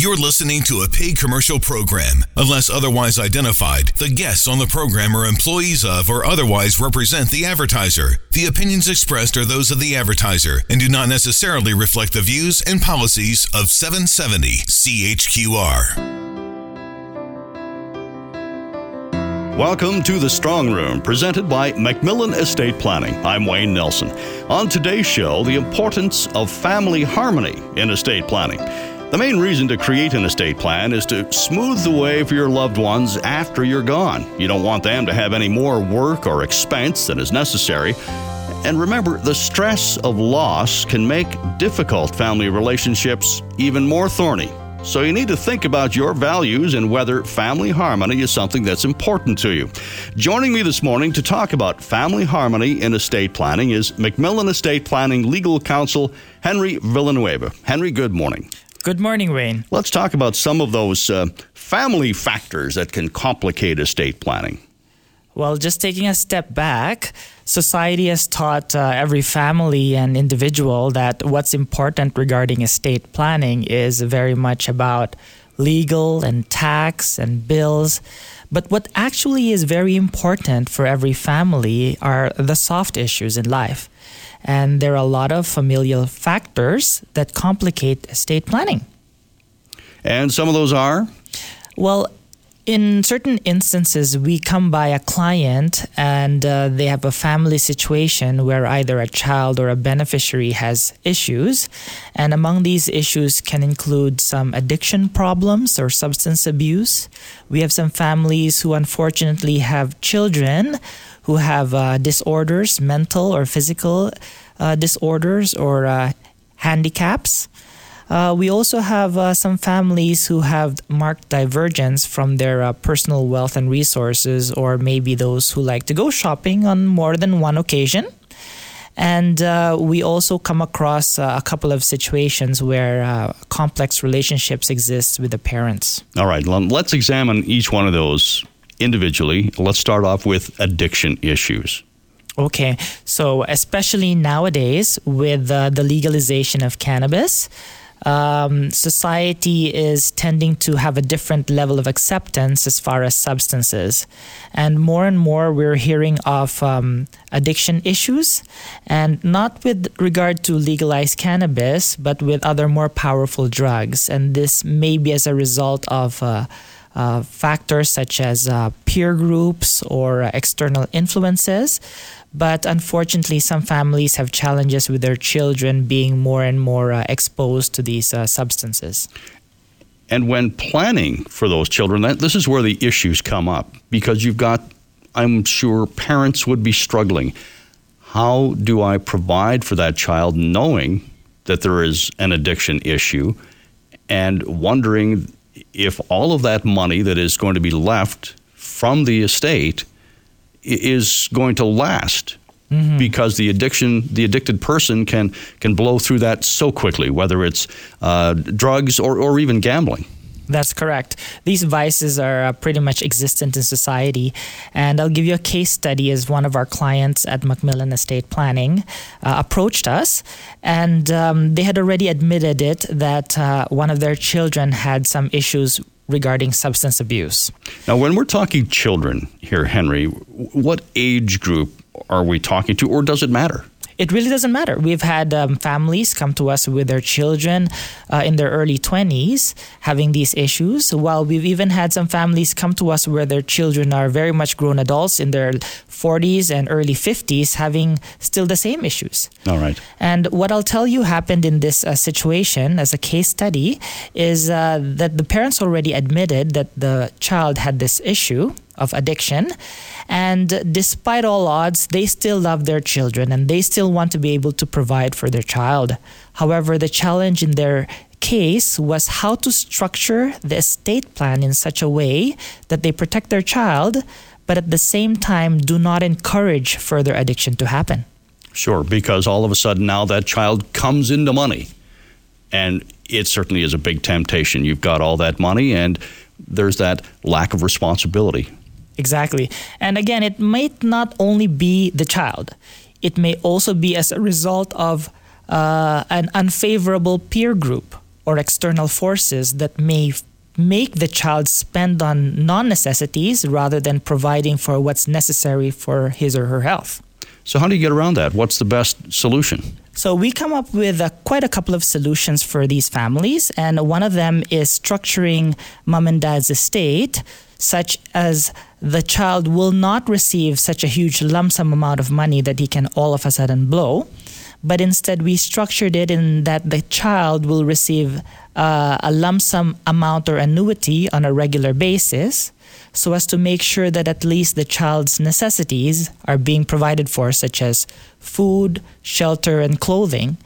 You're listening to a paid commercial program. Unless otherwise identified, the guests on the program are employees of or otherwise represent the advertiser. The opinions expressed are those of the advertiser and do not necessarily reflect the views and policies of 770 CHQR. Welcome to the Strong Room, presented by MacMillan Estate Planning. I'm Wayne Nelson. On today's show, the importance of family harmony in estate planning. The main reason to create an estate plan is to smooth the way for your loved ones after you're gone. You don't want them to have any more work or expense than is necessary. And remember, the stress of loss can make difficult family relationships even more thorny. So you need to think about your values and whether family harmony is something that's important to you. Joining me this morning to talk about family harmony in estate planning is MacMillan Estate Planning Legal Counsel Henry Villanueva. Henry, good morning. Good morning, Wayne. Let's talk about some of those uh, family factors that can complicate estate planning. Well, just taking a step back, society has taught uh, every family and individual that what's important regarding estate planning is very much about legal and tax and bills. But what actually is very important for every family are the soft issues in life. And there are a lot of familial factors that complicate estate planning. And some of those are? Well, in certain instances, we come by a client and uh, they have a family situation where either a child or a beneficiary has issues. And among these issues can include some addiction problems or substance abuse. We have some families who unfortunately have children who have uh, disorders, mental or physical uh, disorders or uh, handicaps. Uh, we also have uh, some families who have marked divergence from their uh, personal wealth and resources, or maybe those who like to go shopping on more than one occasion. And uh, we also come across uh, a couple of situations where uh, complex relationships exist with the parents. All right, let's examine each one of those individually. Let's start off with addiction issues. Okay, so especially nowadays with the legalization of cannabis, um, society is tending to have a different level of acceptance as far as substances. And more and more, we're hearing of um, addiction issues, and not with regard to legalized cannabis, but with other more powerful drugs. And this may be as a result of uh, uh, factors such as uh, peer groups or external influences. But unfortunately, some families have challenges with their children being more and more uh, exposed to these uh, substances. And when planning for those children, that, this is where the issues come up because you've got, I'm sure, parents would be struggling. How do I provide for that child knowing that there is an addiction issue and wondering if all of that money that is going to be left from the estate is going to last mm-hmm. because the addiction the addicted person can can blow through that so quickly whether it's uh, drugs or, or even gambling that's correct. These vices are uh, pretty much existent in society. And I'll give you a case study as one of our clients at MacMillan Estate Planning uh, approached us. And um, they had already admitted it that uh, one of their children had some issues regarding substance abuse. Now, when we're talking children here, Henry, what age group are we talking to, or does it matter? It really doesn't matter. We've had um, families come to us with their children uh, in their early 20s having these issues, while we've even had some families come to us where their children are very much grown adults in their 40s and early 50s having still the same issues. All right. And what I'll tell you happened in this uh, situation as a case study is uh, that the parents already admitted that the child had this issue of addiction. And despite all odds, they still love their children and they still want to be able to provide for their child. However, the challenge in their case was how to structure the estate plan in such a way that they protect their child, but at the same time do not encourage further addiction to happen. Sure, because all of a sudden now that child comes into money. And it certainly is a big temptation. You've got all that money, and there's that lack of responsibility. Exactly. And again, it might not only be the child, it may also be as a result of uh, an unfavorable peer group or external forces that may make the child spend on non necessities rather than providing for what's necessary for his or her health. So, how do you get around that? What's the best solution? So, we come up with uh, quite a couple of solutions for these families, and one of them is structuring mom and dad's estate such as the child will not receive such a huge lump sum amount of money that he can all of a sudden blow but instead we structured it in that the child will receive uh, a lump sum amount or annuity on a regular basis so as to make sure that at least the child's necessities are being provided for, such as food, shelter, and clothing,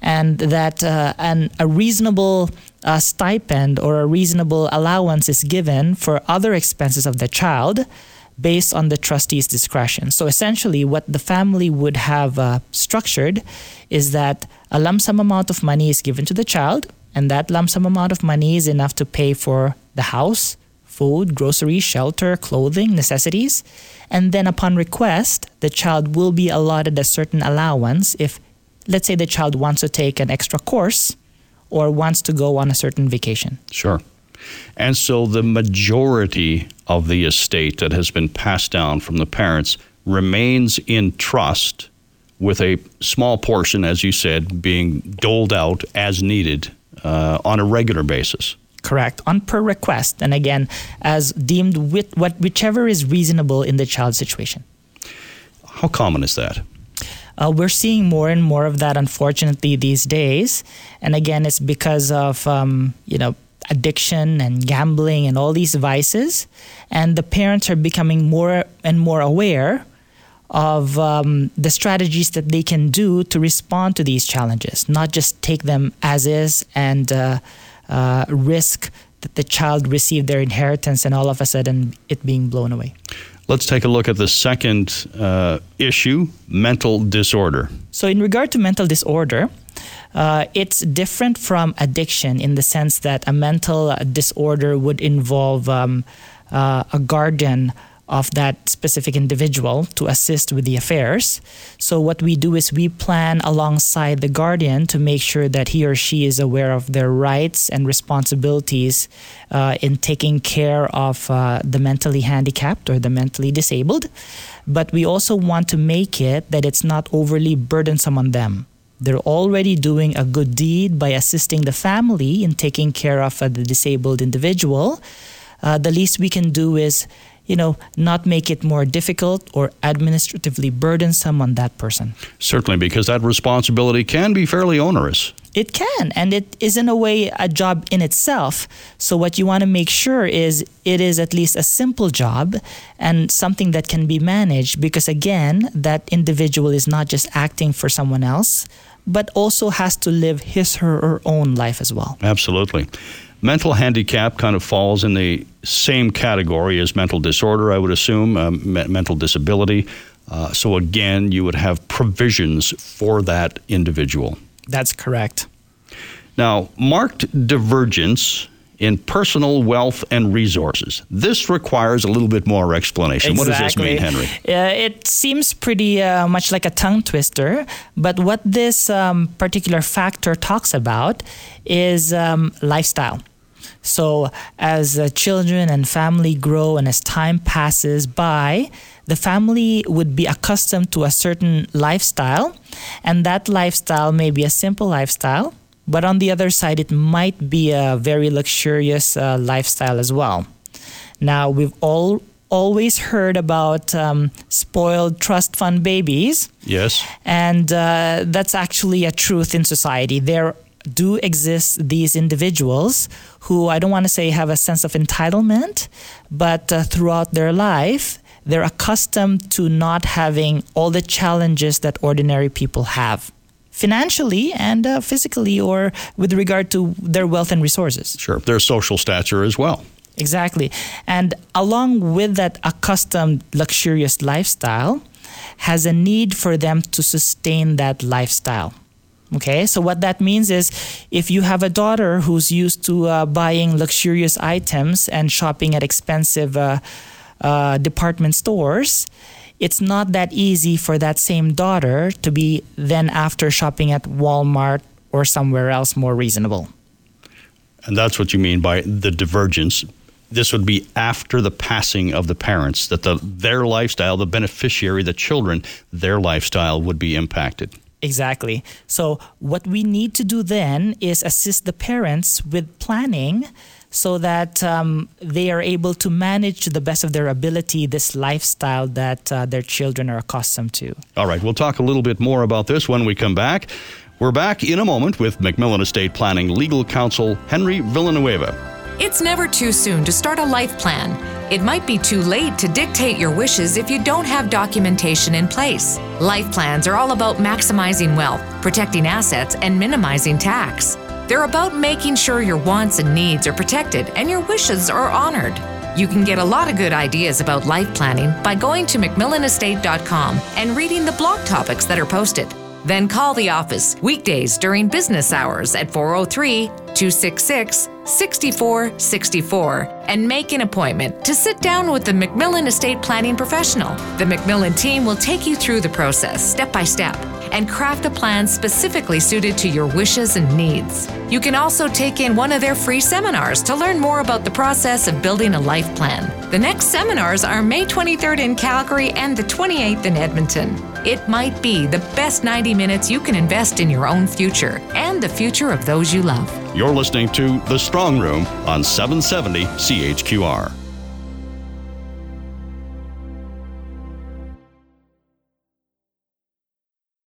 and that uh, an, a reasonable uh, stipend or a reasonable allowance is given for other expenses of the child based on the trustee's discretion. So essentially, what the family would have uh, structured is that a lump sum amount of money is given to the child, and that lump sum amount of money is enough to pay for the house, food, groceries, shelter, clothing, necessities. And then, upon request, the child will be allotted a certain allowance if, let's say, the child wants to take an extra course or wants to go on a certain vacation. Sure. And so the majority of the estate that has been passed down from the parents remains in trust with a small portion, as you said, being doled out as needed uh, on a regular basis. Correct, on per request, and again, as deemed with what whichever is reasonable in the child's situation. How common is that? Uh, we're seeing more and more of that, unfortunately, these days. And again, it's because of um, you know addiction and gambling and all these vices, and the parents are becoming more and more aware of um, the strategies that they can do to respond to these challenges, not just take them as is and uh, uh, risk that the child receive their inheritance and all of a sudden it being blown away. Let's take a look at the second uh, issue mental disorder. So, in regard to mental disorder, uh, it's different from addiction in the sense that a mental disorder would involve um, uh, a guardian of that specific individual to assist with the affairs. So, what we do is we plan alongside the guardian to make sure that he or she is aware of their rights and responsibilities uh, in taking care of uh, the mentally handicapped or the mentally disabled. But we also want to make it that it's not overly burdensome on them. They're already doing a good deed by assisting the family in taking care of uh, the disabled individual. Uh, the least we can do is you know, not make it more difficult or administratively burdensome on that person. Certainly, because that responsibility can be fairly onerous. It can, and it is in a way a job in itself. So, what you want to make sure is it is at least a simple job and something that can be managed because, again, that individual is not just acting for someone else, but also has to live his, her, her own life as well. Absolutely. Mental handicap kind of falls in the same category as mental disorder, I would assume, um, me- mental disability. Uh, so, again, you would have provisions for that individual. That's correct. Now, marked divergence in personal wealth and resources. This requires a little bit more explanation. Exactly. What does this mean, Henry? Uh, it seems pretty uh, much like a tongue twister, but what this um, particular factor talks about is um, lifestyle. So, as uh, children and family grow and as time passes by, the family would be accustomed to a certain lifestyle, and that lifestyle may be a simple lifestyle, but on the other side, it might be a very luxurious uh, lifestyle as well. Now, we've all always heard about um, spoiled trust fund babies. Yes. And uh, that's actually a truth in society. There do exist these individuals who I don't want to say have a sense of entitlement, but uh, throughout their life, they're accustomed to not having all the challenges that ordinary people have financially and uh, physically or with regard to their wealth and resources. Sure. Their social stature as well. Exactly. And along with that accustomed luxurious lifestyle, has a need for them to sustain that lifestyle. Okay, so what that means is if you have a daughter who's used to uh, buying luxurious items and shopping at expensive uh, uh, department stores, it's not that easy for that same daughter to be then after shopping at Walmart or somewhere else more reasonable. And that's what you mean by the divergence. This would be after the passing of the parents, that the, their lifestyle, the beneficiary, the children, their lifestyle would be impacted. Exactly. So, what we need to do then is assist the parents with planning so that um, they are able to manage to the best of their ability this lifestyle that uh, their children are accustomed to. All right, we'll talk a little bit more about this when we come back. We're back in a moment with MacMillan Estate Planning legal counsel Henry Villanueva. It's never too soon to start a life plan. It might be too late to dictate your wishes if you don't have documentation in place. Life plans are all about maximizing wealth, protecting assets, and minimizing tax. They're about making sure your wants and needs are protected and your wishes are honored. You can get a lot of good ideas about life planning by going to McMillanestate.com and reading the blog topics that are posted. Then call the office weekdays during business hours at 403 266 6464 and make an appointment to sit down with the MacMillan Estate Planning professional. The MacMillan team will take you through the process step by step and craft a plan specifically suited to your wishes and needs. You can also take in one of their free seminars to learn more about the process of building a life plan. The next seminars are May 23rd in Calgary and the 28th in Edmonton. It might be the best 90 minutes you can invest in your own future and the future of those you love. You're listening to The Strong Room on 770 CHQR.